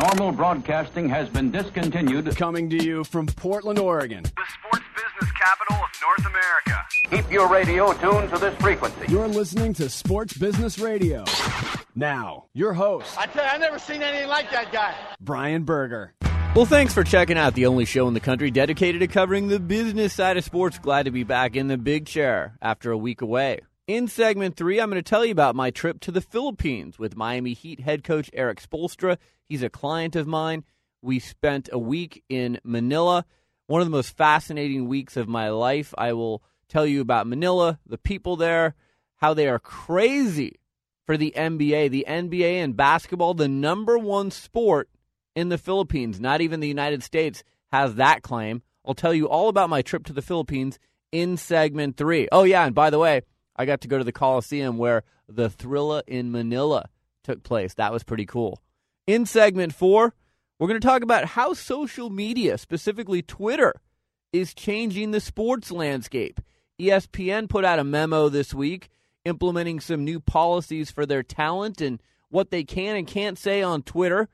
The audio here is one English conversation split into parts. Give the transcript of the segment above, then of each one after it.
Normal broadcasting has been discontinued. Coming to you from Portland, Oregon. The sports business capital of North America. Keep your radio tuned to this frequency. You're listening to Sports Business Radio. Now, your host, I tell you, I've never seen anything like that guy. Brian Berger. Well, thanks for checking out the only show in the country dedicated to covering the business side of sports. Glad to be back in the big chair after a week away. In segment three, I'm going to tell you about my trip to the Philippines with Miami Heat head coach Erik Spoelstra. He's a client of mine. We spent a week in Manila, one of the most fascinating weeks of my life. I will tell you about Manila, the people there, how they are crazy for the NBA. The NBA and basketball, the number one sport in the Philippines, not even the United States, has that claim. I'll tell you all about my trip to the Philippines in segment three. Oh, yeah, and by the way, I got to go to the Coliseum where the Thrilla in Manila took place. That was pretty cool. In segment four, we're going to talk about how social media, specifically Twitter, is changing the sports landscape. ESPN put out a memo this week implementing some new policies for their talent and what they can and can't say on Twitter.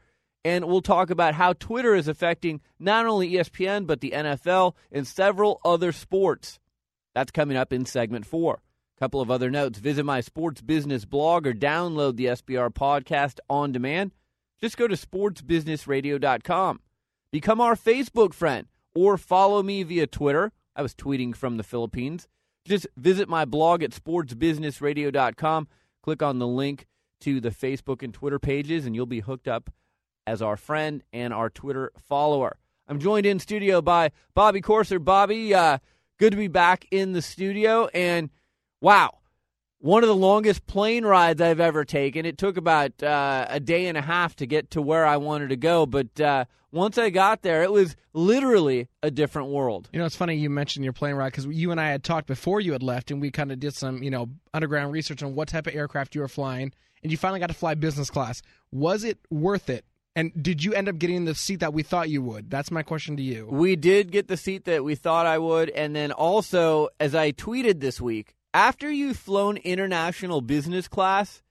And we'll talk about how Twitter is affecting not only ESPN, but the NFL and several other sports. That's coming up in segment four. Couple of other notes. Visit my sports business blog or download the SBR podcast on demand. Just go to sportsbusinessradio.com. Become our Facebook friend or follow me via Twitter. I was tweeting from the Philippines. Just visit my blog at sportsbusinessradio.com. Click on the link to the Facebook and Twitter pages, and you'll be hooked up as our friend and our Twitter follower. I'm joined in studio by Bobby Corser. Bobby, uh, good to be back in the studio. And wow, one of the longest plane rides I've ever taken. It took about uh, a day and a half to get to where I wanted to go, but uh, once I got there, it was literally a different world. You know, it's funny you mentioned your plane ride because you and I had talked before you had left, and we kind of did some, you know, underground research on what type of aircraft you were flying, and you finally got to fly business class. Was it worth it? And did you end up getting the seat that we thought you would? That's my question to you. We did get the seat that we thought I would, and then also, as I tweeted this week, after you've flown international business class,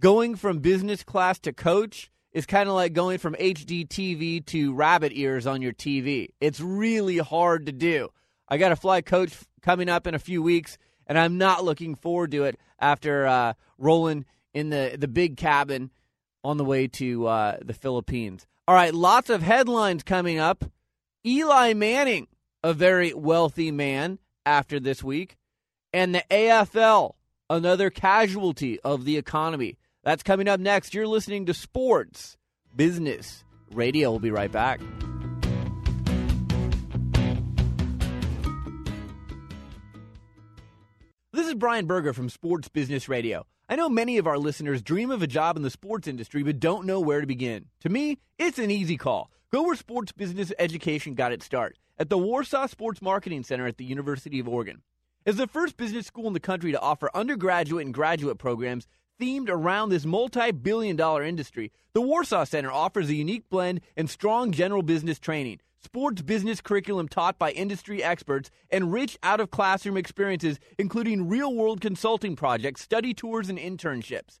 going from business class to coach is kind of like going from HD TV to rabbit ears on your TV. It's really hard to do. I got a fly coach coming up in a few weeks, and I'm not looking forward to it after uh, rolling in the, the big cabin on the way to uh, the Philippines. All right, lots of headlines coming up. Eli Manning, a very wealthy man after this week, and the AFL, another casualty of the economy. That's coming up next. You're listening to Sports Business Radio. We'll be right back. This is Brian Berger from Sports Business Radio. I know many of our listeners dream of a job in the sports industry but don't know where to begin. To me, it's an easy call. Go where sports business education got its start at the Warsaw Sports Marketing Center at the University of Oregon. As the first business school in the country to offer undergraduate and graduate programs themed around this multi billion dollar industry, the Warsaw Center offers a unique blend and strong general business training, sports business curriculum taught by industry experts, and rich out of classroom experiences, including real world consulting projects, study tours, and internships.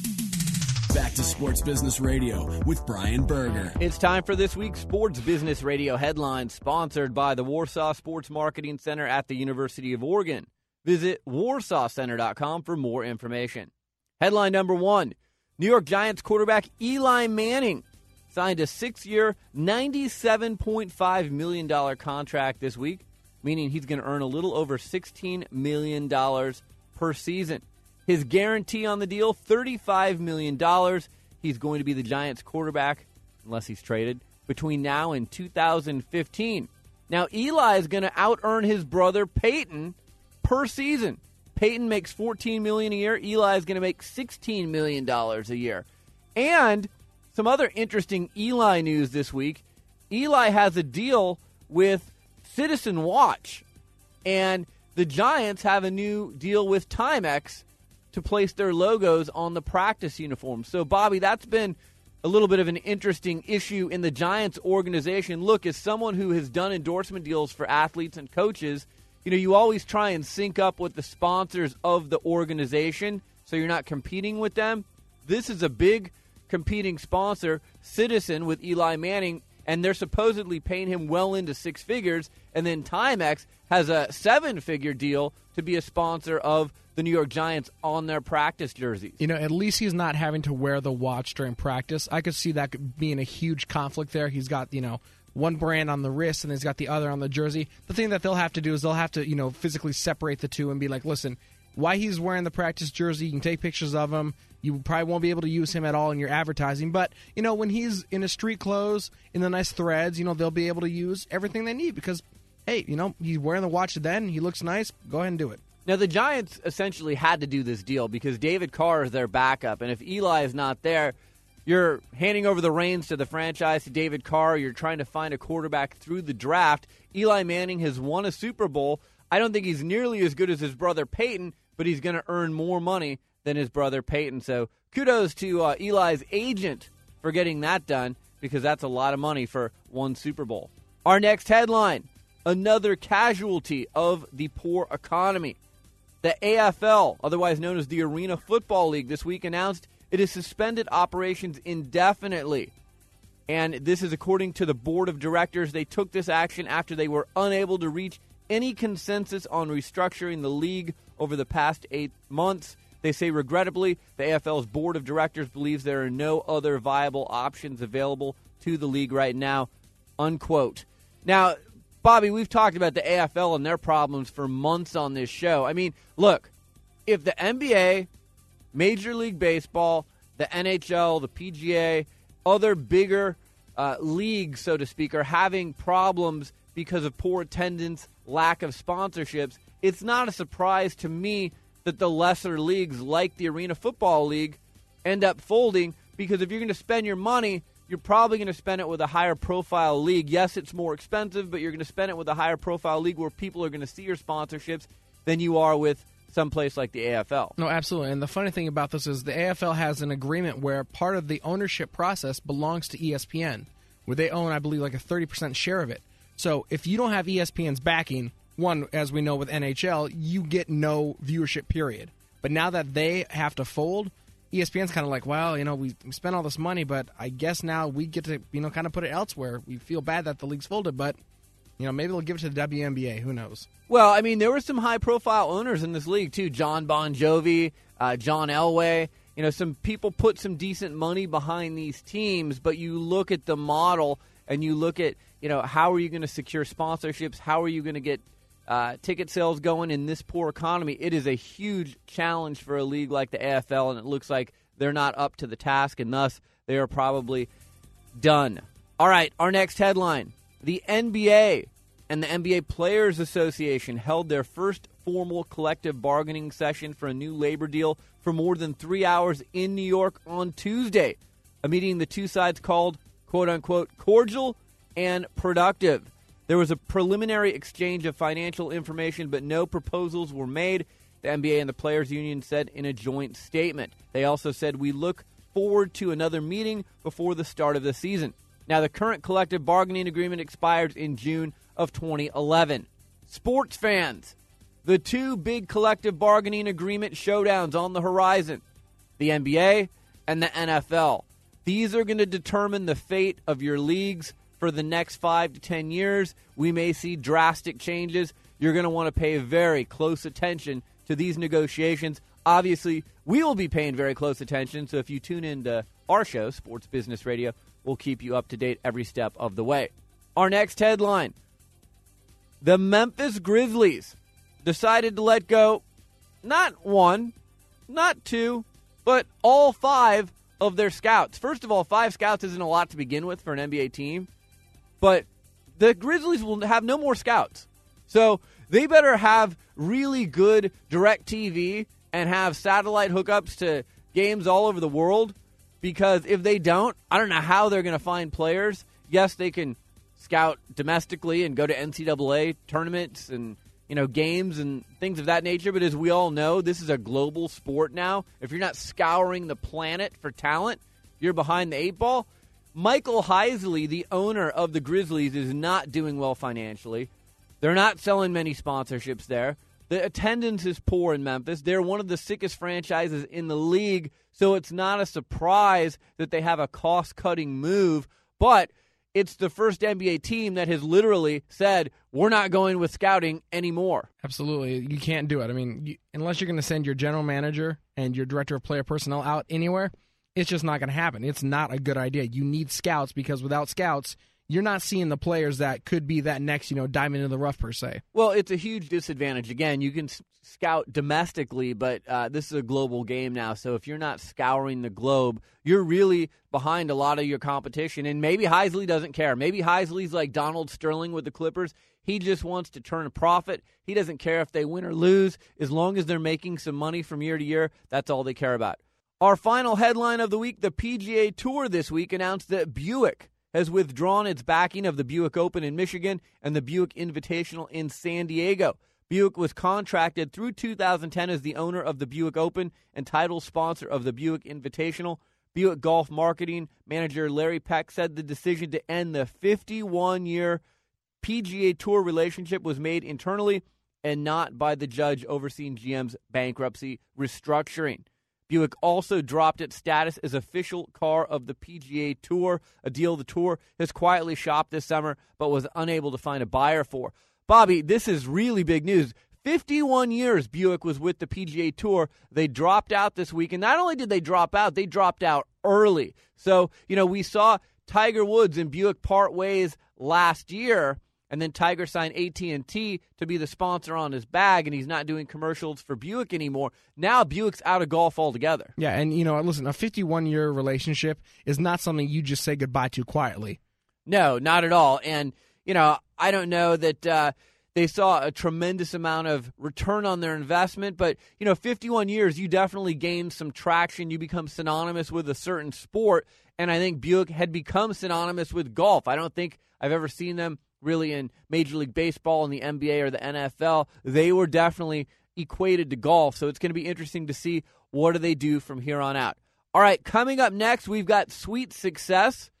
Back to Sports Business Radio with Brian Berger. It's time for this week's Sports Business Radio headlines, sponsored by the Warsaw Sports Marketing Center at the University of Oregon. Visit warsawcenter.com for more information. Headline number one New York Giants quarterback Eli Manning signed a six year, $97.5 million contract this week, meaning he's going to earn a little over $16 million per season. His guarantee on the deal, $35 million. He's going to be the Giants quarterback, unless he's traded, between now and 2015. Now, Eli is going to out earn his brother Peyton per season. Peyton makes 14 million a year. Eli is going to make $16 million a year. And some other interesting Eli news this week. Eli has a deal with Citizen Watch. And the Giants have a new deal with Timex to place their logos on the practice uniforms. So, Bobby, that's been a little bit of an interesting issue in the Giants organization. Look, as someone who has done endorsement deals for athletes and coaches, you know, you always try and sync up with the sponsors of the organization so you're not competing with them. This is a big competing sponsor, Citizen, with Eli Manning, and they're supposedly paying him well into six figures. And then Timex has a seven figure deal to be a sponsor of the New York Giants on their practice jerseys. You know, at least he's not having to wear the watch during practice. I could see that being a huge conflict there. He's got, you know, one brand on the wrist and he's got the other on the jersey. The thing that they'll have to do is they'll have to, you know, physically separate the two and be like, listen, why he's wearing the practice jersey, you can take pictures of him. You probably won't be able to use him at all in your advertising. But, you know, when he's in his street clothes, in the nice threads, you know, they'll be able to use everything they need because, hey, you know, he's wearing the watch then. He looks nice. Go ahead and do it. Now, the Giants essentially had to do this deal because David Carr is their backup. And if Eli is not there, you're handing over the reins to the franchise to David Carr. You're trying to find a quarterback through the draft. Eli Manning has won a Super Bowl. I don't think he's nearly as good as his brother Peyton, but he's going to earn more money than his brother Peyton. So kudos to uh, Eli's agent for getting that done because that's a lot of money for one Super Bowl. Our next headline another casualty of the poor economy. The AFL, otherwise known as the Arena Football League, this week announced it has suspended operations indefinitely. And this is according to the board of directors. They took this action after they were unable to reach any consensus on restructuring the league over the past eight months. They say, regrettably, the AFL's board of directors believes there are no other viable options available to the league right now. Unquote. Now, Bobby, we've talked about the AFL and their problems for months on this show. I mean, look, if the NBA, Major League Baseball, the NHL, the PGA, other bigger uh, leagues, so to speak, are having problems because of poor attendance, lack of sponsorships, it's not a surprise to me that the lesser leagues, like the Arena Football League, end up folding because if you're going to spend your money, you're probably going to spend it with a higher profile league. Yes, it's more expensive, but you're going to spend it with a higher profile league where people are going to see your sponsorships than you are with some place like the AFL. No, absolutely. And the funny thing about this is the AFL has an agreement where part of the ownership process belongs to ESPN, where they own, I believe, like a 30% share of it. So if you don't have ESPN's backing, one, as we know with NHL, you get no viewership period. But now that they have to fold, ESPN's kind of like, well, you know, we, spent all this money, but I guess now we get to, you know, kind of put it elsewhere. We feel bad that the league's folded, but, you know, maybe they'll give it to the WNBA. Who knows? Well, I mean, there were some high profile owners in this league, too. John Bon Jovi, uh, John Elway. You know, some people put some decent money behind these teams, but you look at the model and you look at, you know, how are you going to secure sponsorships? How are you going to get uh, ticket sales going in this poor economy, it is a huge challenge for a league like the AFL, and it looks like they're not up to the task, and thus they are probably done. All right, our next headline The NBA and the NBA Players Association held their first formal collective bargaining session for a new labor deal for more than three hours in New York on Tuesday, a meeting the two sides called, quote unquote, cordial and productive. There was a preliminary exchange of financial information, but no proposals were made, the NBA and the Players Union said in a joint statement. They also said, We look forward to another meeting before the start of the season. Now, the current collective bargaining agreement expires in June of 2011. Sports fans, the two big collective bargaining agreement showdowns on the horizon the NBA and the NFL. These are going to determine the fate of your leagues for the next five to 10 years. We may see drastic changes. You're going to want to pay very close attention to these negotiations. Obviously, we will be paying very close attention. So if you tune into our show, Sports Business Radio, we'll keep you up to date every step of the way. Our next headline The Memphis Grizzlies decided to let go not one, not two, but all five of their scouts. First of all, five scouts isn't a lot to begin with for an NBA team. But the Grizzlies will have no more scouts. So they better have really good direct TV and have satellite hookups to games all over the world because if they don't, I don't know how they're going to find players. Yes, they can scout domestically and go to NCAA tournaments and you know games and things of that nature. But as we all know, this is a global sport now. If you're not scouring the planet for talent, you're behind the eight ball. Michael Heisley, the owner of the Grizzlies, is not doing well financially. They're not selling many sponsorships there. The attendance is poor in Memphis. They're one of the sickest franchises in the league, so it's not a surprise that they have a cost cutting move. But it's the first NBA team that has literally said, we're not going with scouting anymore. Absolutely. You can't do it. I mean, you, unless you're going to send your general manager and your director of player personnel out anywhere, it's just not going to happen. It's not a good idea. You need scouts because without scouts, you're not seeing the players that could be that next, you know, diamond in the rough per se. Well, it's a huge disadvantage. Again, you can scout domestically, but uh, this is a global game now. So if you're not scouring the globe, you're really behind a lot of your competition. And maybe Heisley doesn't care. Maybe Heisley's like Donald Sterling with the Clippers. He just wants to turn a profit. He doesn't care if they win or lose. As long as they're making some money from year to year, that's all they care about. Our final headline of the week the PGA Tour this week announced that Buick has withdrawn its backing of the Buick Open in Michigan and the Buick Invitational in San Diego. Buick was contracted through 2010 as the owner of the Buick Open and title sponsor of the Buick Invitational. Buick Golf marketing manager Larry Peck said the decision to end the 51 year PGA Tour relationship was made internally and not by the judge overseeing GM's bankruptcy restructuring. Buick also dropped its status as official car of the PGA Tour, a deal the tour has quietly shopped this summer but was unable to find a buyer for. Bobby, this is really big news. 51 years Buick was with the PGA Tour. They dropped out this week, and not only did they drop out, they dropped out early. So, you know, we saw Tiger Woods and Buick part ways last year and then Tiger signed AT&T to be the sponsor on his bag and he's not doing commercials for Buick anymore. Now Buick's out of golf altogether. Yeah, and you know, listen, a 51 year relationship is not something you just say goodbye to quietly. No, not at all. And you know, I don't know that uh, they saw a tremendous amount of return on their investment, but you know, 51 years, you definitely gain some traction. You become synonymous with a certain sport, and I think Buick had become synonymous with golf. I don't think I've ever seen them really in Major League Baseball and the NBA or the NFL. They were definitely equated to golf, so it's going to be interesting to see what do they do from here on out. All right, coming up next, we've got Sweet Success,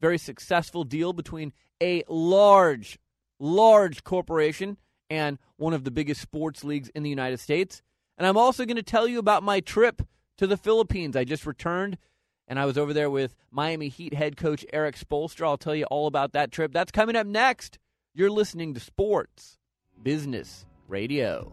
very successful deal between a large, large corporation and one of the biggest sports leagues in the United States. And I'm also going to tell you about my trip to the Philippines. I just returned and I was over there with Miami Heat head coach Erik Spoelstra. I'll tell you all about that trip. That's coming up next. You're listening to Sports Business Radio.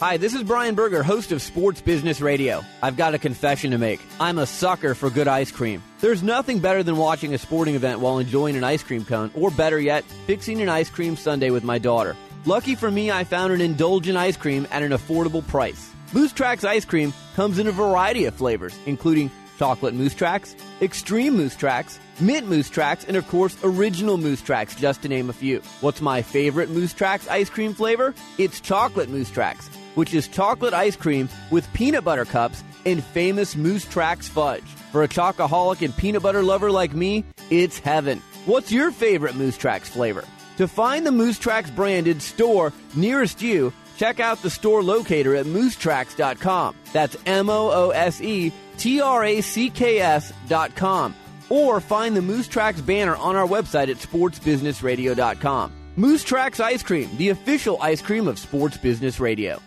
Hi, this is Brian Berger, host of Sports Business Radio. I've got a confession to make. I'm a sucker for good ice cream. There's nothing better than watching a sporting event while enjoying an ice cream cone, or better yet, fixing an ice cream sundae with my daughter. Lucky for me, I found an indulgent ice cream at an affordable price. Moose Tracks ice cream comes in a variety of flavors, including chocolate moose tracks, extreme moose tracks, mint moose tracks, and of course, original moose tracks, just to name a few. What's my favorite moose tracks ice cream flavor? It's chocolate moose tracks, which is chocolate ice cream with peanut butter cups and famous moose tracks fudge. For a chocoholic and peanut butter lover like me, it's heaven. What's your favorite moose tracks flavor? To find the Moose Tracks branded store nearest you, check out the store locator at moosetracks.com. That's M O O S E T R A C K S dot com. Or find the Moose Tracks banner on our website at sportsbusinessradio.com. Moose Tracks Ice Cream, the official ice cream of Sports Business Radio.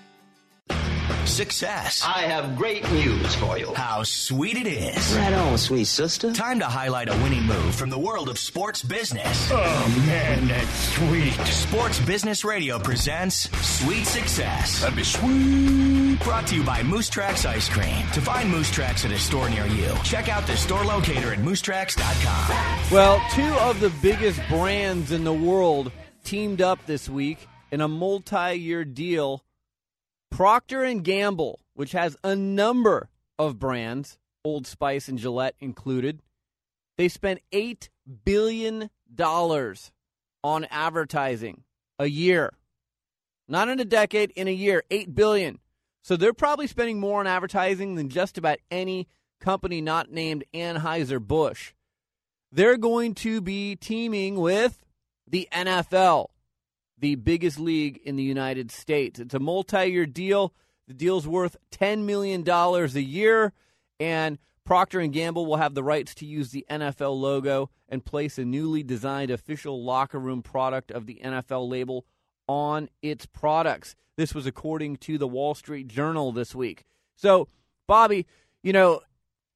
Success. I have great news for you. How sweet it is. Right on, sweet sister. Time to highlight a winning move from the world of sports business. Oh man, that's sweet. Sports Business Radio presents Sweet Success. That'd be sweet. Brought to you by Moose Tracks Ice Cream. To find Moose Tracks at a store near you, check out the store locator at moosetracks.com. Well, two of the biggest brands in the world teamed up this week in a multi-year deal. Procter and Gamble, which has a number of brands, Old Spice and Gillette included, they spent 8 billion dollars on advertising a year. Not in a decade, in a year, 8 billion. So they're probably spending more on advertising than just about any company not named Anheuser-Busch. They're going to be teaming with the NFL, the biggest league in the United States. It's a multi-year deal. The deal's worth $10 million a year and Procter & Gamble will have the rights to use the NFL logo and place a newly designed official locker room product of the NFL label on its products. This was according to the Wall Street Journal this week. So, Bobby, you know,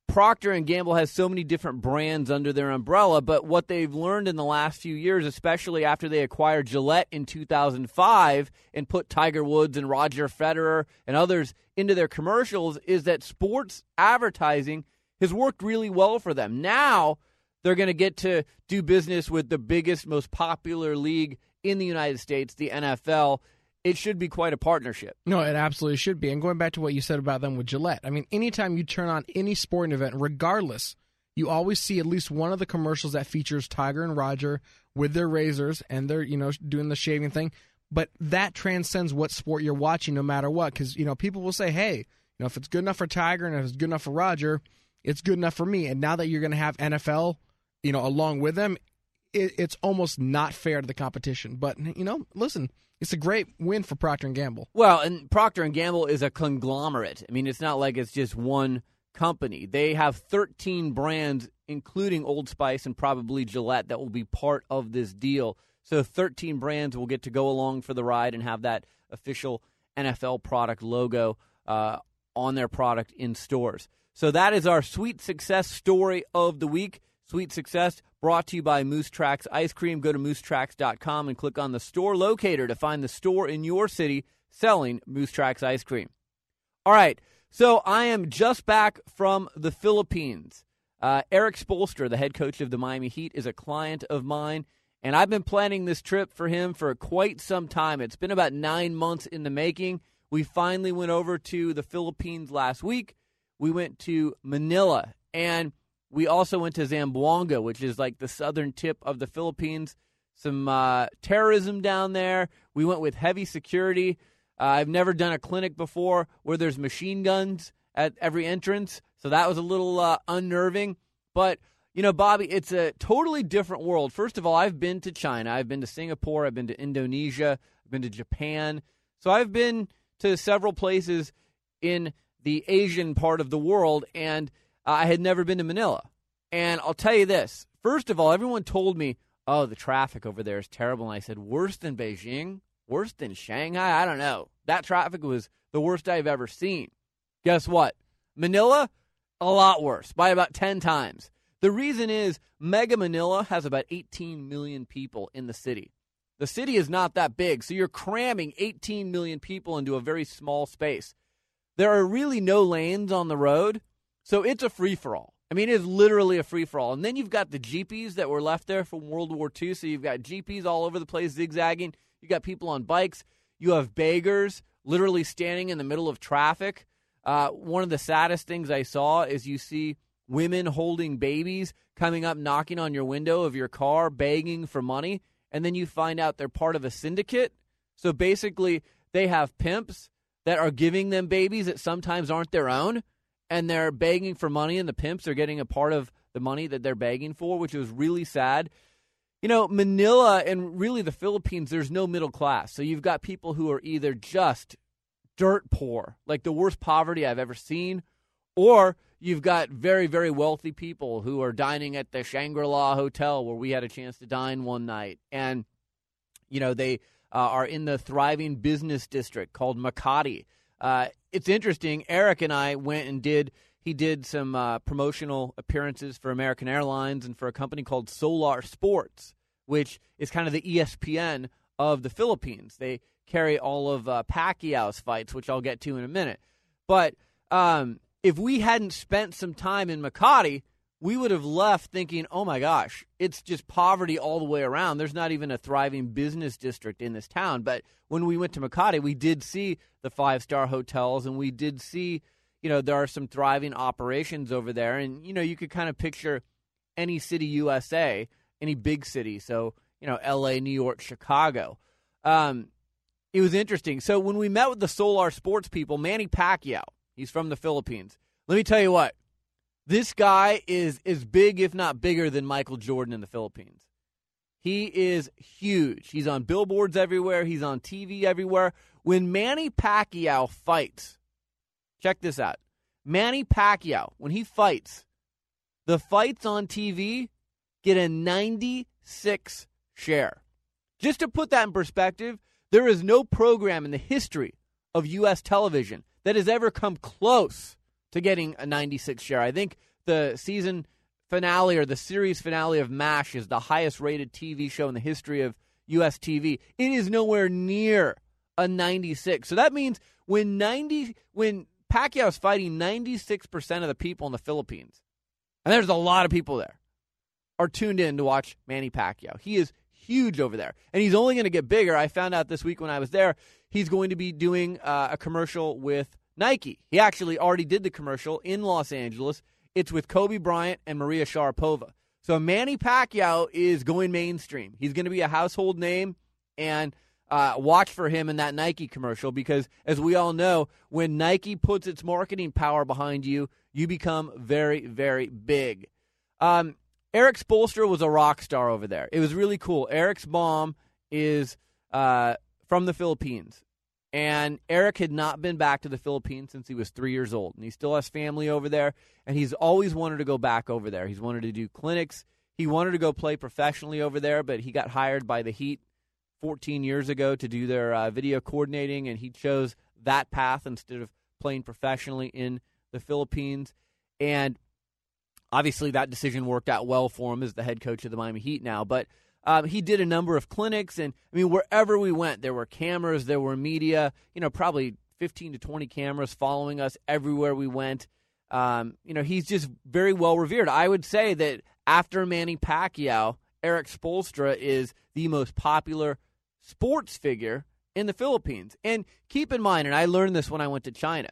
Procter and Gamble has so many different brands under their umbrella, but what they've learned in the last few years, especially after they acquired Gillette in 2005 and put Tiger Woods and Roger Federer and others into their commercials, is that sports advertising has worked really well for them. Now they're going to get to do business with the biggest, most popular league in the United States, the NFL. It should be quite a partnership. No, it absolutely should be. And going back to what you said about them with Gillette, I mean, anytime you turn on any sporting event, regardless, you always see at least one of the commercials that features Tiger and Roger with their razors and they're, you know, doing the shaving thing. But that transcends what sport you're watching, no matter what. Because, you know, people will say, hey, you know, if it's good enough for Tiger and if it's good enough for Roger, it's good enough for me. And now that you're going to have NFL, you know, along with them, it, it's almost not fair to the competition. But you know, listen, it's a great win for Procter and Gamble. Well, and Procter and Gamble is a conglomerate. I mean, it's not like it's just one company. They have 13 brands, including Old Spice and probably Gillette, that will be part of this deal. So 13 brands will get to go along for the ride and have that official NFL product logo uh, on their product in stores. So that is our sweet success story of the week. Sweet success brought to you by Moose Tracks Ice Cream. Go to moosetracks.com and click on the store locator to find the store in your city selling Moose Tracks Ice Cream. All right, so I am just back from the Philippines. Uh, Erik Spoelstra, the head coach of the Miami Heat, is a client of mine, and I've been planning this trip for him for quite some time. It's been about nine months in the making. We finally went over to the Philippines last week we went to Manila and we also went to Zamboanga, which is like the southern tip of the Philippines. Some uh, terrorism down there. We went with heavy security. Uh, I've never done a clinic before where there's machine guns at every entrance, so that was a little uh, unnerving. But you know, Bobby, it's a totally different world. First of all, I've been to China, I've been to Singapore, I've been to Indonesia, I've been to Japan. So I've been to several places in the Asian part of the world, and I had never been to Manila. And I'll tell you this first of all, everyone told me, oh, the traffic over there is terrible. And I said, worse than Beijing? Worse than Shanghai? I don't know. That traffic was the worst I've ever seen. Guess what? Manila, a lot worse by about 10 times. The reason is Mega Manila has about 18 million people in the city. The city is not that big, so you're cramming 18 million people into a very small space. There are really no lanes on the road, so it's a free for all. I mean, it's literally a free for all. And then you've got the jeeps that were left there from World War II. So you've got jeeps all over the place zigzagging. You got people on bikes. You have beggars literally standing in the middle of traffic. Uh, one of the saddest things I saw is you see women holding babies coming up, knocking on your window of your car, begging for money. And then you find out they're part of a syndicate. So basically, they have pimps that are giving them babies that sometimes aren't their own and they're begging for money and the pimps are getting a part of the money that they're begging for, which was really sad. You know, Manila and really the Philippines, there's no middle class. So you've got people who are either just dirt poor, like the worst poverty I've ever seen, or you've got very, very wealthy people who are dining at the Shangri La Hotel where we had a chance to dine one night. And, you know, they uh, are in the thriving business district called Makati. Uh, it's interesting. Erik and I went and did. He did some uh, promotional appearances for American Airlines and for a company called Solar Sports, which is kind of the ESPN of the Philippines. They carry all of uh, Pacquiao's fights, which I'll get to in a minute. But um, if we hadn't spent some time in Makati, we would have left thinking, oh my gosh, it's just poverty all the way around. There's not even a thriving business district in this town. But when we went to Makati, we did see the five star hotels and we did see, you know, there are some thriving operations over there. And, you know, you could kind of picture any city USA, any big city. So, you know, LA, New York, Chicago. Um, it was interesting. So when we met with the Solar Sports people, Manny Pacquiao, he's from the Philippines. Let me tell you what, this guy is as big, if not bigger, than Michael Jordan in the Philippines. He is huge. He's on billboards everywhere. He's on TV everywhere. When Manny Pacquiao fights, check this out. Manny Pacquiao, when he fights, the fights on TV get a 96 share. Just to put that in perspective, there is no program in the history of U.S. television that has ever come close to getting a 96 share. I think the season finale or the series finale of MASH is the highest rated TV show in the history of US TV. It is nowhere near a 96. So that means when 90 when Pacquiao's fighting 96% of the people in the Philippines. And there's a lot of people there are tuned in to watch Manny Pacquiao. He is huge over there. And he's only going to get bigger. I found out this week when I was there, he's going to be doing uh, a commercial with Nike. He actually already did the commercial in Los Angeles it's with Kobe Bryant and Maria Sharapova. So Manny Pacquiao is going mainstream. He's going to be a household name, and uh, watch for him in that Nike commercial because, as we all know, when Nike puts its marketing power behind you, you become very, very big. Um, Erik Spoelstra was a rock star over there. It was really cool. Erik's mom is uh, from the Philippines. And Erik had not been back to the Philippines since he was three years old. And he still has family over there. And he's always wanted to go back over there. He's wanted to do clinics. He wanted to go play professionally over there, but he got hired by the Heat 14 years ago to do their uh, video coordinating. And he chose that path instead of playing professionally in the Philippines. And obviously, that decision worked out well for him as the head coach of the Miami Heat now. But um, he did a number of clinics, and I mean, wherever we went, there were cameras, there were media. You know, probably 15 to 20 cameras following us everywhere we went. Um, you know, he's just very well revered. I would say that after Manny Pacquiao, Erik Spoelstra is the most popular sports figure in the Philippines. And keep in mind, and I learned this when I went to China,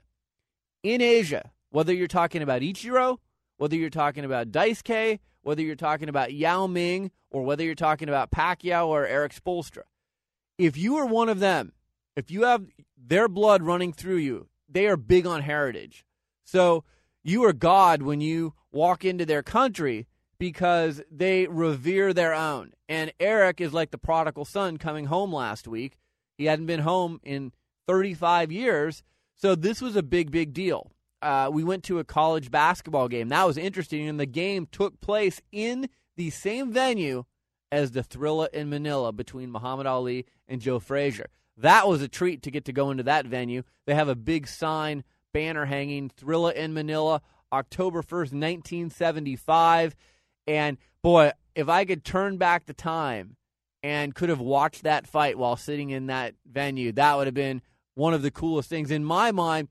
in Asia, whether you're talking about Ichiro, whether you're talking about Daisuke, whether you're talking about Yao Ming or whether you're talking about Pacquiao or Erik Spoelstra. If you are one of them, if you have their blood running through you, they are big on heritage. So you are God when you walk into their country because they revere their own. And Eric is like the prodigal son coming home last week. He hadn't been home in 35 years. So this was a big, big deal uh, we went to a college basketball game. That was interesting, and the game took place in the same venue as the Thrilla in Manila between Muhammad Ali and Joe Frazier. That was a treat to get to go into that venue. They have a big sign, banner hanging, Thrilla in Manila, October 1st, 1975. And boy, if I could turn back the time and could have watched that fight while sitting in that venue, that would have been one of the coolest things. In my mind,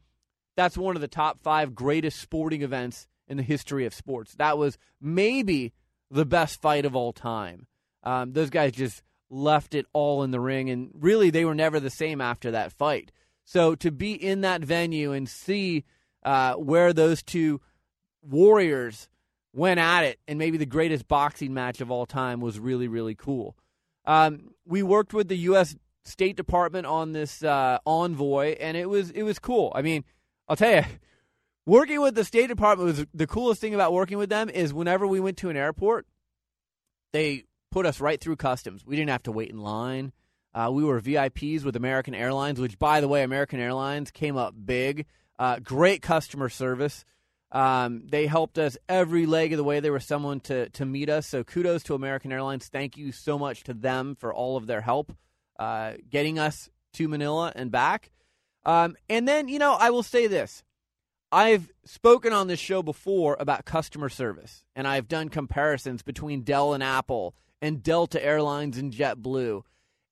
that's one of the top five greatest sporting events in the history of sports. That was maybe the best fight of all time. Um, those guys just left it all in the ring, and really, they were never the same after that fight. So to be in that venue and see uh, where those two warriors went at it, and maybe the greatest boxing match of all time was really, really cool. Um, we worked with the U.S. State Department on this uh, envoy, and it was it was cool. I mean I'll tell you, working with the State Department was the coolest thing about working with them is whenever we went to an airport, they put us right through customs. We didn't have to wait in line. Uh, we were VIPs with American Airlines, which, by the way, American Airlines came up big. Uh, great customer service. Um, they helped us every leg of the way. There was someone to to meet us. So kudos to American Airlines. Thank you so much to them for all of their help uh, getting us to Manila and back. Um, and then, you know, I will say this. I've spoken on this show before about customer service, and I've done comparisons between Dell and Apple and Delta Airlines and JetBlue.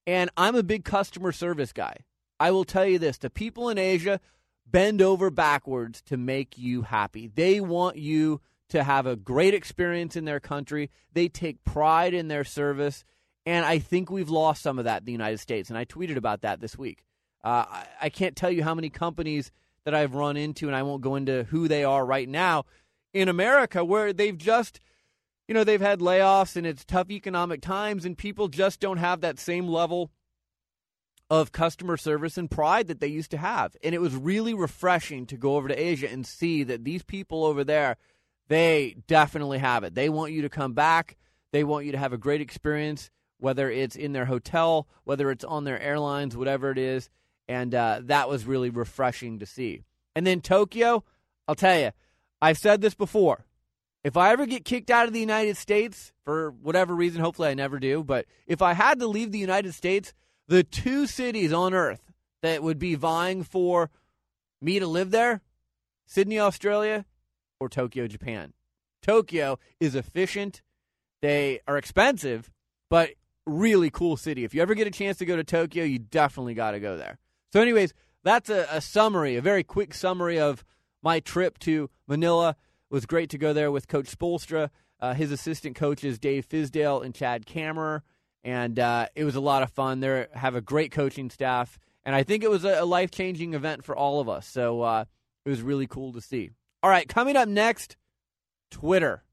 And I'm a big customer service guy. I will tell you this the people in Asia bend over backwards to make you happy. They want you to have a great experience in their country, they take pride in their service. And I think we've lost some of that in the United States. And I tweeted about that this week. Uh, I, I can't tell you how many companies that I've run into, and I won't go into who they are right now in America, where they've just, you know, they've had layoffs and it's tough economic times, and people just don't have that same level of customer service and pride that they used to have. And it was really refreshing to go over to Asia and see that these people over there, they definitely have it. They want you to come back. They want you to have a great experience, whether it's in their hotel, whether it's on their airlines, whatever it is. And uh, that was really refreshing to see. And then Tokyo, I'll tell you, I've said this before. If I ever get kicked out of the United States for whatever reason, hopefully I never do, but if I had to leave the United States, the two cities on earth that would be vying for me to live there Sydney, Australia, or Tokyo, Japan. Tokyo is efficient. They are expensive, but really cool city. If you ever get a chance to go to Tokyo, you definitely got to go there. So, anyways, that's a, a, summary, a very quick summary of my trip to Manila. It was great to go there with Coach Spoelstra. Uh, his assistant coaches, Dave Fizdale and Chad Kammerer and uh, it was a lot of fun. They have a great coaching staff, and I think it was a, life changing event for all of us. So uh, it was really cool to see. All right, coming up next, Twitter,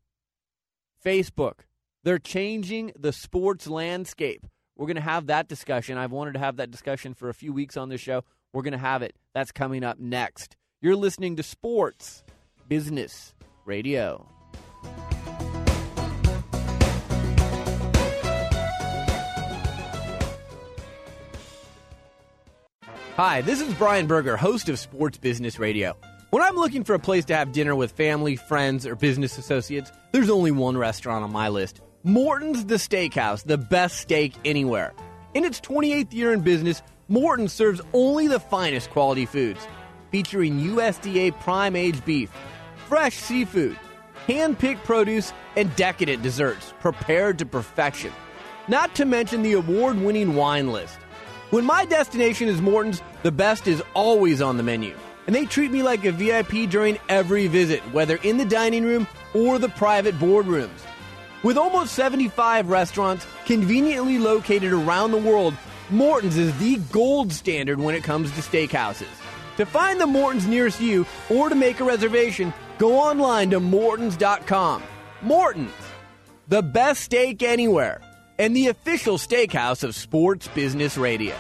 Facebook. They're changing the sports landscape. We're going to have that discussion. I've wanted to have that discussion for a few weeks on this show. We're going to have it. That's coming up next. You're listening to Sports Business Radio. Hi, this is Brian Berger, host of Sports Business Radio. When I'm looking for a place to have dinner with family, friends, or business associates, there's only one restaurant on my list Morton's the Steakhouse, the best steak anywhere. In its 28th year in business, Morton serves only the finest quality foods, featuring USDA prime aged beef, fresh seafood, hand picked produce, and decadent desserts prepared to perfection. Not to mention the award winning wine list. When my destination is Morton's, the best is always on the menu. And they treat me like a VIP during every visit, whether in the dining room or the private boardrooms. With almost 75 restaurants conveniently located around the world, Morton's is the gold standard when it comes to steakhouses. To find the Morton's nearest you or to make a reservation, go online to Mortons.com. Morton's, the best steak anywhere and the official steakhouse of Sports Business Radio.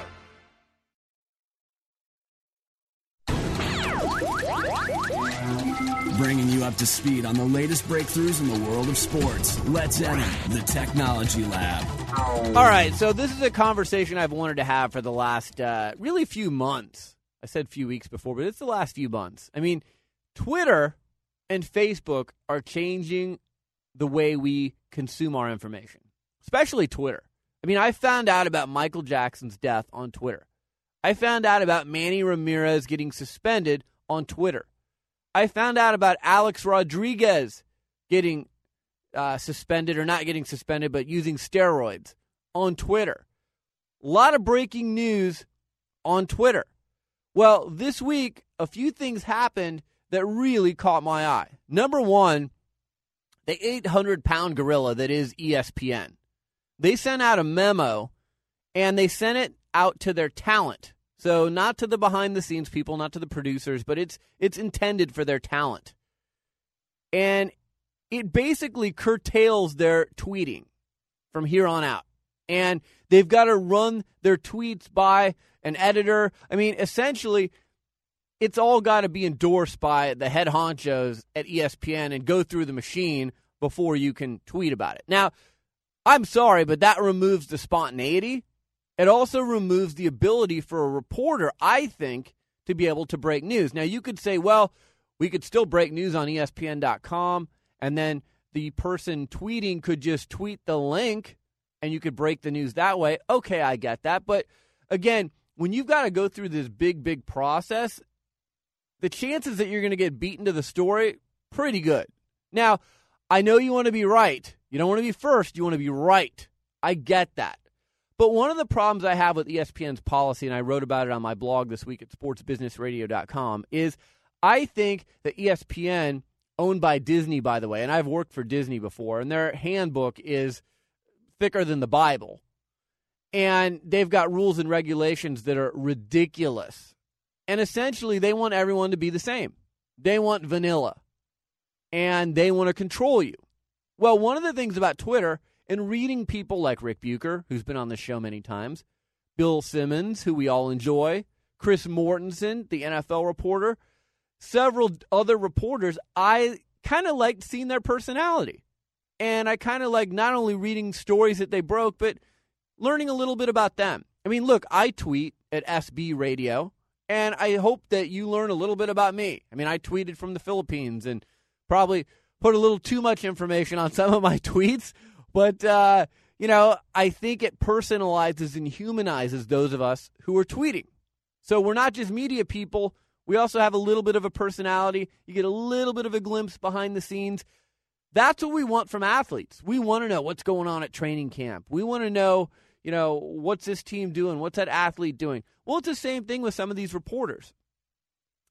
Bringing you up to speed on the latest breakthroughs in the world of sports. Let's enter the Technology Lab. All right, so this is a conversation I've wanted to have for the last uh, really few months. I said few weeks before, but it's the last few months. I mean, Twitter and Facebook are changing the way we consume our information especially Twitter. I mean, I found out about Michael Jackson's death on Twitter. I found out about Manny Ramirez getting suspended on Twitter. I found out about Alex Rodriguez getting uh, suspended or not getting suspended, but using steroids on Twitter. A lot of breaking news on Twitter. Well, this week, a few things happened that really caught my eye. Number one, the 800 pound gorilla that is ESPN. They sent out a memo and they sent it out to their talent. So not to the behind the scenes people, not to the producers, but it's it's intended for their talent. And it basically curtails their tweeting from here on out. And they've got to run their tweets by an editor. I mean, essentially it's all got to be endorsed by the head honchos at ESPN and go through the machine before you can tweet about it. Now, I'm sorry, but that removes the spontaneity. It also removes the ability for a reporter, I think, to be able to break news. Now, you could say, well, we could still break news on ESPN.com, and then the person tweeting could just tweet the link and you could break the news that way. Okay, I get that. But again, when you've got to go through this big, big process, the chances that you're going to get beaten to the story, pretty good. Now, I know you want to be right. You don't want to be first, you want to be right. I get that. But one of the problems I have with ESPN's policy, and I wrote about it on my blog this week at sportsbusinessradio.com, is I think that ESPN, owned by Disney, by the way, and I've worked for Disney before, and their handbook is thicker than the Bible. And they've got rules and regulations that are ridiculous. And essentially, they want everyone to be the same. They want vanilla. And they want to control you. Well, one of the things about Twitter and reading people like Rick Bucher, who's been on the show many times, Bill Simmons, who we all enjoy, Chris Mortensen, the NFL reporter, several other reporters, I kind of liked seeing their personality. And I kind of like not only reading stories that they broke, but learning a little bit about them. I mean, look, I tweet at SB Radio, and I hope that you learn a little bit about me. I mean, I tweeted from the Philippines and probably put a little too much information on some of my tweets, but, uh, you know, I think it personalizes and humanizes those of us who are tweeting. So we're not just media people. We also have a little bit of a personality. You get a little bit of a glimpse behind the scenes. That's what we want from athletes. We want to know what's going on at training camp. We want to know, you know, what's this team doing? What's that athlete doing? Well, it's the same thing with some of these reporters.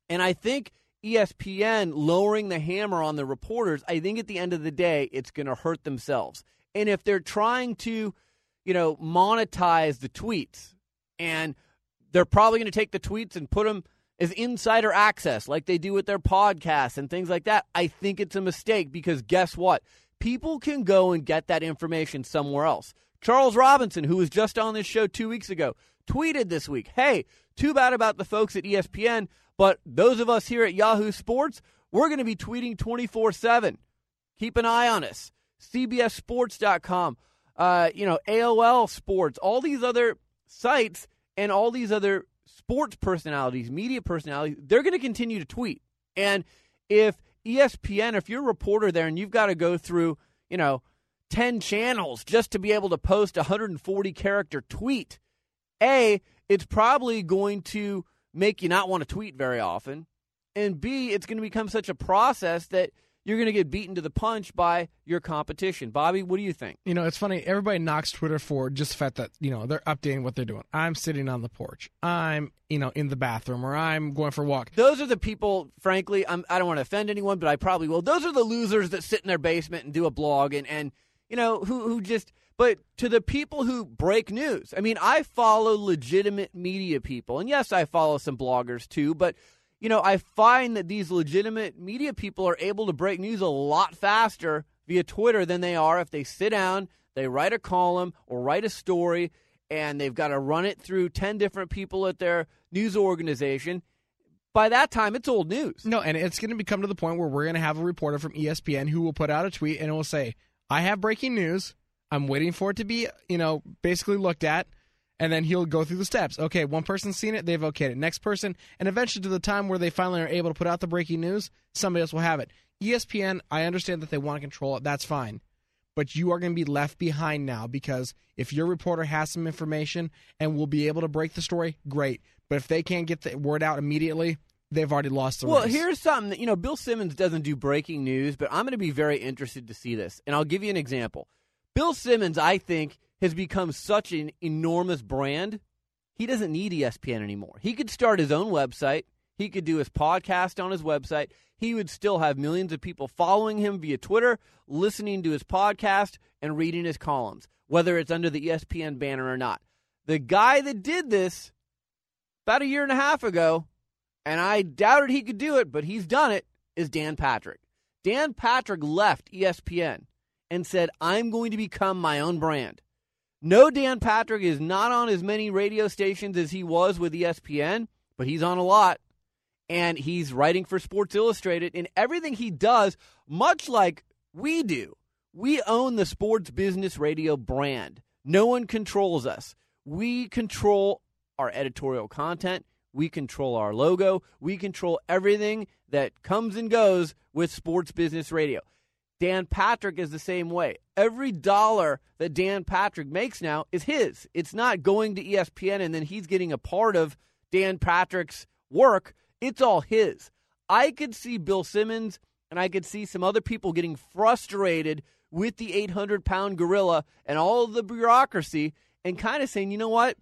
And I think ESPN lowering the hammer on the reporters, I think at the end of the day, it's going to hurt themselves. And if they're trying to, you know, monetize the tweets and they're probably going to take the tweets and put them as insider access like they do with their podcasts and things like that, I think it's a mistake because guess what? People can go and get that information somewhere else. Charles Robinson, who was just on this show two weeks ago, tweeted this week, Hey, too bad about the folks at ESPN, but those of us here at Yahoo Sports, we're going to be tweeting 24 7. Keep an eye on us. CBSSports.com, uh, you know, AOL Sports, all these other sites and all these other sports personalities, media personalities, they're going to continue to tweet. And if ESPN, if you're a reporter there and you've got to go through, you know, 10 channels just to be able to post a 140 character tweet, A, it's probably going to make you not want to tweet very often. And B, it's going to become such a process that you're going to get beaten to the punch by your competition. Bobby, what do you think? You know, it's funny. Everybody knocks Twitter for just the fact that, you know, they're updating what they're doing. I'm sitting on the porch. I'm, you know, in the bathroom or I'm going for a walk. Those are the people, frankly, I'm, I don't want to offend anyone, but I probably will. Those are the losers that sit in their basement and do a blog and, and you know, who, who just, but to the people who break news, I mean, I follow legitimate media people. And yes, I follow some bloggers too, but you know, I find that these legitimate media people are able to break news a lot faster via Twitter than they are if they sit down, they write a column or write a story, and they've got to run it through 10 different people at their news organization. By that time, it's old news. No, and it's going to become to the point where we're going to have a reporter from ESPN who will put out a tweet and it will say, I have breaking news. I'm waiting for it to be, you know, basically looked at and then he'll go through the steps. Okay, one person's seen it, they've okayed it. Next person, and eventually to the time where they finally are able to put out the breaking news, somebody else will have it. ESPN, I understand that they want to control it. That's fine. But you are going to be left behind now because if your reporter has some information and will be able to break the story, great. But if they can't get the word out immediately, they've already lost the Well, race. here's something that, you know, Bill Simmons doesn't do breaking news, but I'm going to be very interested to see this. And I'll give you an example. Bill Simmons, I think, has become such an enormous brand. He doesn't need ESPN anymore. He could start his own website. He could do his podcast on his website. He would still have millions of people following him via Twitter, listening to his podcast, and reading his columns, whether it's under the ESPN banner or not. The guy that did this about a year and a half ago, and I doubted he could do it, but he's done it, is Dan Patrick. Dan Patrick left ESPN and said, I'm going to become my own brand. No, Dan Patrick is not on as many radio stations as he was with ESPN, but he's on a lot. And he's writing for Sports Illustrated. And everything he does, much like we do, we own the sports business radio brand. No one controls us. We control our editorial content. We control our logo. We control everything that comes and goes with sports business radio. Dan Patrick is the same way. Every dollar that Dan Patrick makes now is his. It's not going to ESPN and then he's getting a part of Dan Patrick's work. It's all his. I could see Bill Simmons and I could see some other people getting frustrated with the 800 pound gorilla and all the bureaucracy and kind of saying, you know what?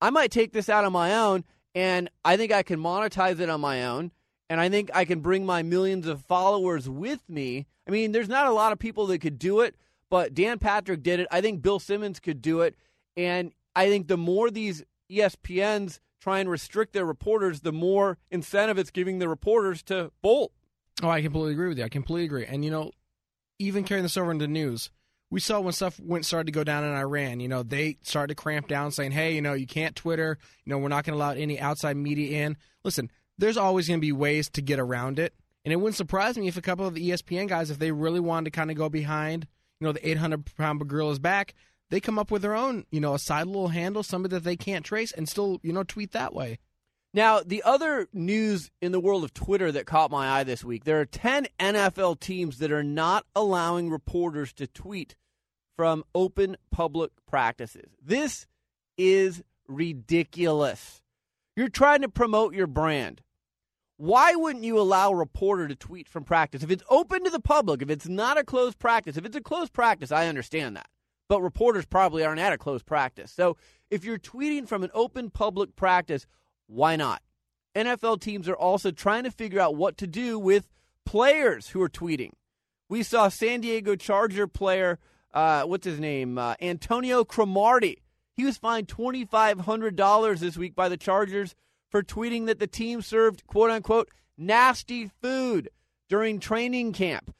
I might take this out on my own and I think I can monetize it on my own and I think I can bring my millions of followers with me. I mean, there's not a lot of people that could do it, but Dan Patrick did it. I think Bill Simmons could do it. And I think the more these ESPNs try and restrict their reporters, the more incentive it's giving the reporters to bolt. Oh, I completely agree with you. I completely agree. And you know, even carrying this over into news, we saw when stuff went started to go down in Iran. You know, they started to cramp down, saying, "Hey, you know, you can't Twitter. You know, we're not going to allow any outside media in." Listen, there's always going to be ways to get around it, and it wouldn't surprise me if a couple of the ESPN guys, if they really wanted to kind of go behind, you know, the 800 pound gorilla's back, they come up with their own, you know, a side little handle, somebody that they can't trace, and still, you know, tweet that way. Now, the other news in the world of Twitter that caught my eye this week there are 10 NFL teams that are not allowing reporters to tweet from open public practices. This is ridiculous. You're trying to promote your brand. Why wouldn't you allow a reporter to tweet from practice? If it's open to the public, if it's not a closed practice, if it's a closed practice, I understand that. But reporters probably aren't at a closed practice. So if you're tweeting from an open public practice, why not? NFL teams are also trying to figure out what to do with players who are tweeting. We saw San Diego Charger player, uh, what's his name? Uh, Antonio Cromartie. He was fined $2,500 this week by the Chargers for tweeting that the team served quote unquote nasty food during training camp.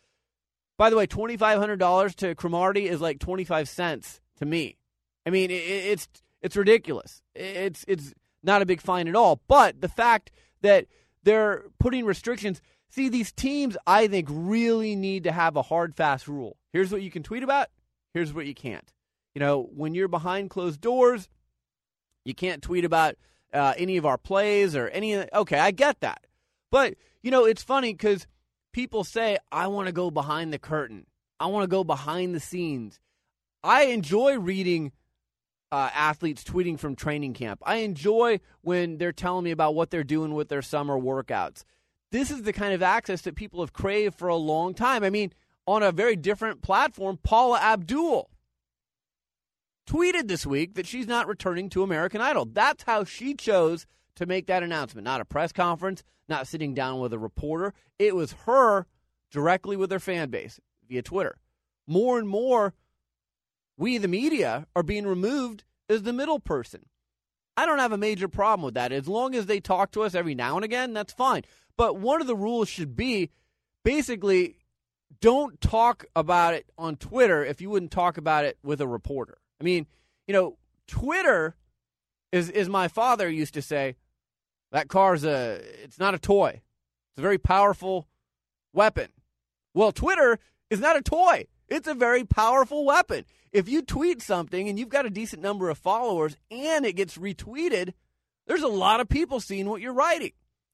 By the way, $2,500 to Cromartie is like 25 cents to me. I mean, it's it's ridiculous. It's it's not a big fine at all. But the fact that they're putting restrictions, see, these teams, I think, really need to have a hard, fast rule. Here's what you can tweet about. Here's what you can't. You know, when you're behind closed doors, you can't tweet about uh, any of our plays or any. Okay, I get that, but you know, it's funny because people say, "I want to go behind the curtain. I want to go behind the scenes." I enjoy reading uh, athletes tweeting from training camp. I enjoy when they're telling me about what they're doing with their summer workouts. This is the kind of access that people have craved for a long time. I mean, on a very different platform, Paula Abdul tweeted this week that she's not returning to American Idol. That's how she chose to make that announcement. Not a press conference, not sitting down with a reporter. It was her directly with her fan base via Twitter. More and more, we, the media, are being removed as the middle person. I don't have a major problem with that. As long as they talk to us every now and again, that's fine. But one of the rules should be basically don't talk about it on Twitter if you wouldn't talk about it with a reporter. I mean, you know, Twitter is is my father used to say, that car's a it's not a toy. It's a very powerful weapon. Well, Twitter is not a toy. It's a very powerful weapon. If you tweet something and you've got a decent number of followers and it gets retweeted, there's a lot of people seeing what you're writing.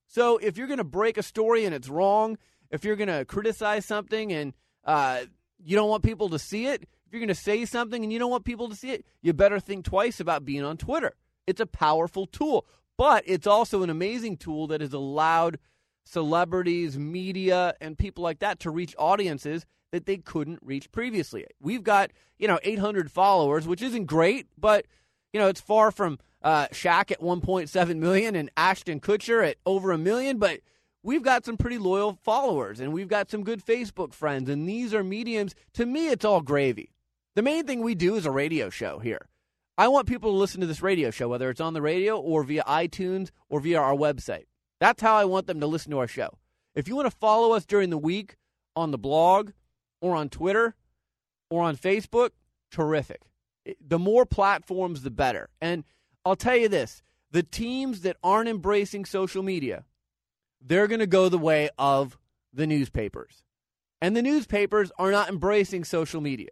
So if you're going to break a story and it's wrong, if you're going to criticize something and uh, you don't want people to see it, if you're going to say something and you don't want people to see it, you better think twice about being on Twitter. It's a powerful tool, but it's also an amazing tool that has allowed celebrities, media, and people like that to reach audiences that they couldn't reach previously. We've got, you know, 800 followers, which isn't great, but, you know, it's far from uh, Shaq at 1.7 million and Ashton Kutcher at over a million, but we've got some pretty loyal followers and we've got some good Facebook friends, and these are mediums. To me, it's all gravy. The main thing we do is a radio show here. I want people to listen to this radio show, whether it's on the radio or via iTunes or via our website. That's how I want them to listen to our show. If you want to follow us during the week on the blog or on Twitter or on Facebook, terrific. The more platforms, the better. And I'll tell you this the teams that aren't embracing social media, they're going to go the way of the newspapers. And the newspapers are not embracing social media.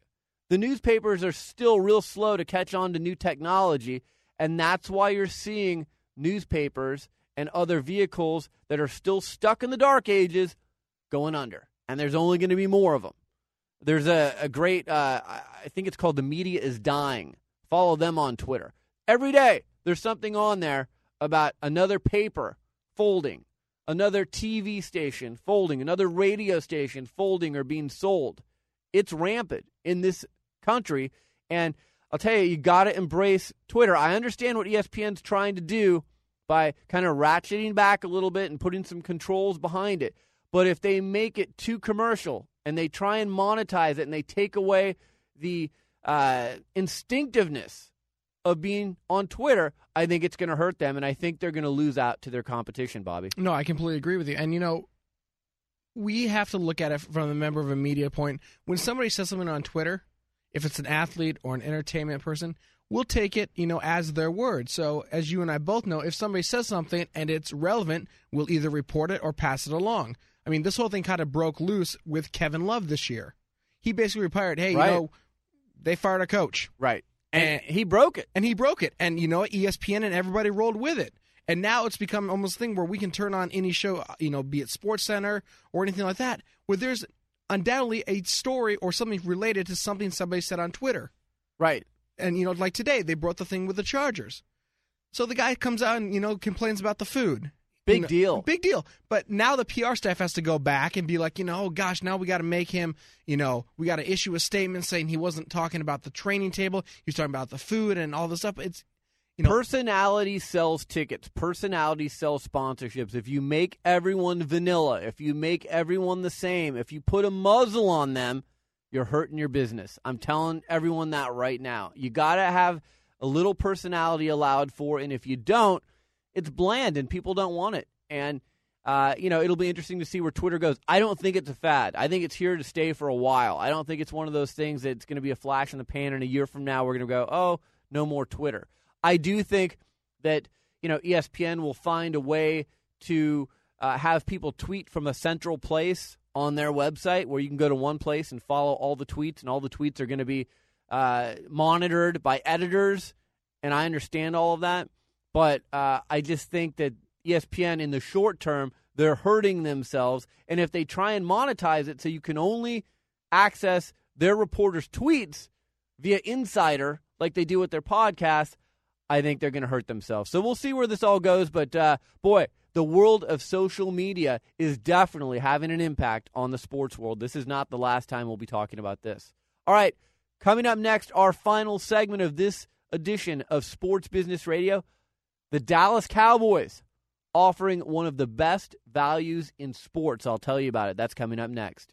The newspapers are still real slow to catch on to new technology. And that's why you're seeing newspapers and other vehicles that are still stuck in the dark ages going under. And there's only going to be more of them. There's a, a great, uh, I think it's called The Media is Dying. Follow them on Twitter. Every day, there's something on there about another paper folding, another TV station folding, another radio station folding or being sold. It's rampant in this country. And I'll tell you, you got to embrace Twitter. I understand what ESPN's trying to do by kind of ratcheting back a little bit and putting some controls behind it. But if they make it too commercial and they try and monetize it and they take away the uh, instinctiveness of being on Twitter, I think it's going to hurt them, and I think they're going to lose out to their competition, Bobby. No, I completely agree with you. And you know, we have to look at it from a member of a media point. When somebody says something on Twitter, if it's an athlete or an entertainment person, we'll take it, you know, as their word. So, as you and I both know, if somebody says something and it's relevant, we'll either report it or pass it along. I mean, this whole thing kind of broke loose with Kevin Love this year. He basically reported, "Hey, Right. you know, they fired a coach." Right. And, And- he broke it. and he broke it. And you know, ESPN and everybody rolled with it. And now it's become almost a thing where we can turn on any show, you know, be it Sports Center or anything like that, where there's undoubtedly a story or something related to something somebody said on Twitter. Right. And you know, like today, they brought the thing with the Chargers. So the guy comes out and you know complains about the food. Big You know, deal. Big deal. But now the PR staff has to go back and be like, you know, oh gosh, now we got to make him, you know, we got to issue a statement saying he wasn't talking about the training table. He was talking about the food and all this stuff. It's, you know, Personality sells tickets. Personality sells sponsorships. If you make everyone vanilla, if you make everyone the same, if you put a muzzle on them, you're hurting your business. I'm telling everyone that right now. You got to have a little personality allowed for, and if you don't, it's bland and people don't want it. And uh, you know, it'll be interesting to see where Twitter goes. I don't think it's a fad. I think it's here to stay for a while. I don't think it's one of those things that's going to be a flash in the pan, and a year from now we're going to go, oh, no more Twitter. I do think that you know ESPN will find a way to uh, have people tweet from a central place on their website, where you can go to one place and follow all the tweets, and all the tweets are going to be uh, monitored by editors. And I understand all of that, but uh, I just think that ESPN in the short term they're hurting themselves, and if they try and monetize it so you can only access their reporters' tweets via Insider, like they do with their podcast, I think they're going to hurt themselves. So we'll see where this all goes. But uh, boy, the world of social media is definitely having an impact on the sports world. This is not the last time we'll be talking about this. All right, coming up next, our final segment of this edition of Sports Business Radio the Dallas Cowboys offering one of the best values in sports. I'll tell you about it. That's coming up next.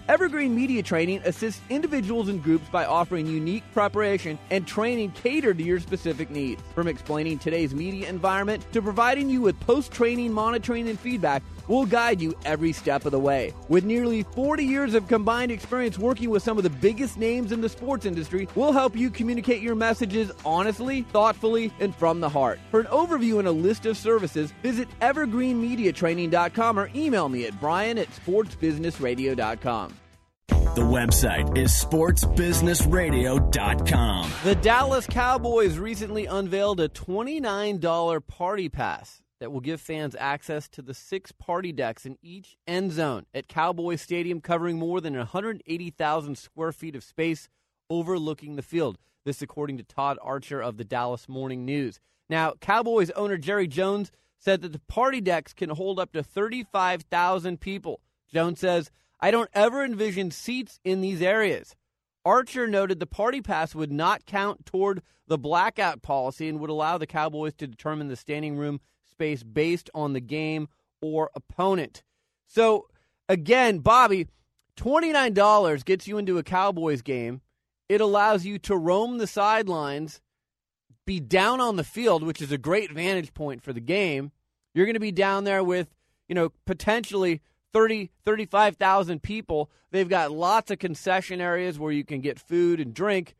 Evergreen Media Training assists individuals and groups by offering unique preparation and training catered to your specific needs. From explaining today's media environment to providing you with post training monitoring and feedback, we'll guide you every step of the way. With nearly 40 years of combined experience working with some of the biggest names in the sports industry, we'll help you communicate your messages honestly, thoughtfully, and from the heart. For an overview and a list of services, visit evergreenmediatraining.com or email me at brian at sportsbusinessradio.com. The website is sportsbusinessradio.com. The Dallas Cowboys recently unveiled a $29 party pass that will give fans access to the six party decks in each end zone at Cowboy Stadium, covering more than 180,000 square feet of space overlooking the field. This, according to Todd Archer of the Dallas Morning News. Now, Cowboys owner Jerry Jones said that the party decks can hold up to 35,000 people. Jones says, I don't ever envision seats in these areas. Archer noted the party pass would not count toward the blackout policy and would allow the Cowboys to determine the standing room space based on the game or opponent. So, again, Bobby, $29 gets you into a Cowboys game. It allows you to roam the sidelines, be down on the field, which is a great vantage point for the game. You're going to be down there with, you know, potentially 30, 35,000 people. They've got lots of concession areas where you can get food and drink.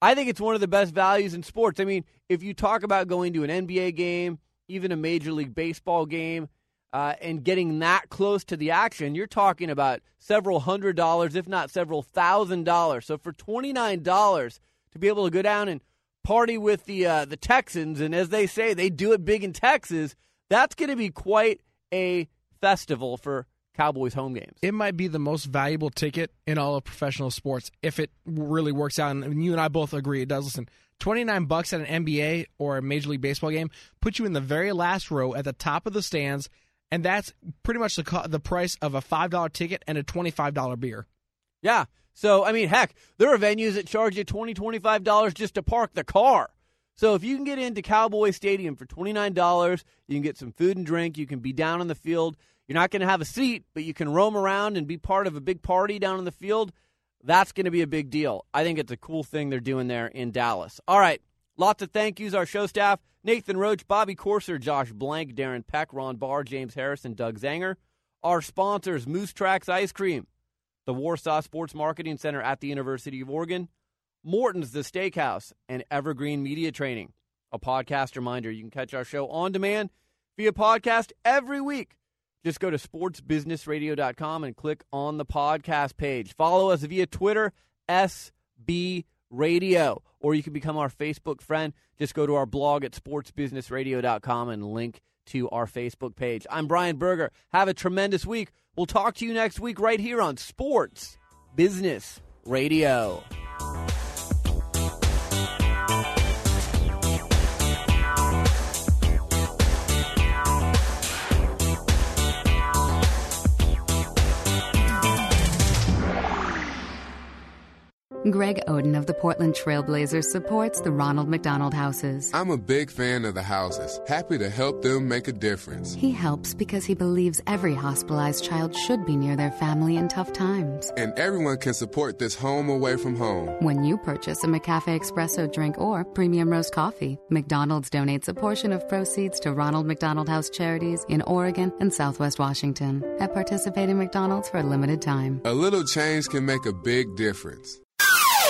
I think it's one of the best values in sports. I mean, if you talk about going to an NBA game, even a Major League Baseball game, uh, and getting that close to the action, you're talking about several hundred dollars, if not several thousand dollars. So for $29 to be able to go down and party with the uh, the Texans, and as they say, they do it big in Texas, that's going to be quite a festival for Cowboys home games. It might be the most valuable ticket in all of professional sports if it really works out. And you and I both agree it does. Listen, 29 bucks at an NBA or a Major League Baseball game puts you in the very last row at the top of the stands and that's pretty much the co- the price of a five dollar ticket and a twenty five dollar beer. Yeah. So, I mean, heck, there are venues that charge you $20, $25 just to park the car. So, if you can get into Cowboy Stadium for $29, you can get some food and drink, you can be down on the field. You're not going to have a seat, but you can roam around and be part of a big party down in the field. That's going to be a big deal. I think it's a cool thing they're doing there in Dallas. All right. Lots of thank yous. Our show staff Nathan Roach, Bobby Corser, Josh Blank, Darren Peck, Ron Barr, James Harrison, Doug Zanger. Our sponsors Moose Tracks Ice Cream, the Warsaw Sports Marketing Center at the University of Oregon, Morton's The Steakhouse, and Evergreen Media Training. A podcast reminder you can catch our show on demand via podcast every week. Just go to sportsbusinessradio.com and click on the podcast page. Follow us via Twitter, SB Radio, or you can become our Facebook friend. Just go to our blog at sportsbusinessradio.com and link to our Facebook page. I'm Brian Berger. Have a tremendous week. We'll talk to you next week right here on Sports Business Radio. Greg Oden of the Portland Trailblazers supports the Ronald McDonald Houses. I'm a big fan of the houses, happy to help them make a difference. He helps because he believes every hospitalized child should be near their family in tough times. And everyone can support this home away from home. When you purchase a McCafe Espresso drink or premium roast coffee, McDonald's donates a portion of proceeds to Ronald McDonald House charities in Oregon and Southwest Washington at participating McDonald's for a limited time. A little change can make a big difference.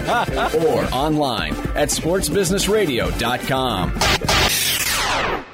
or online at sportsbusinessradio.com.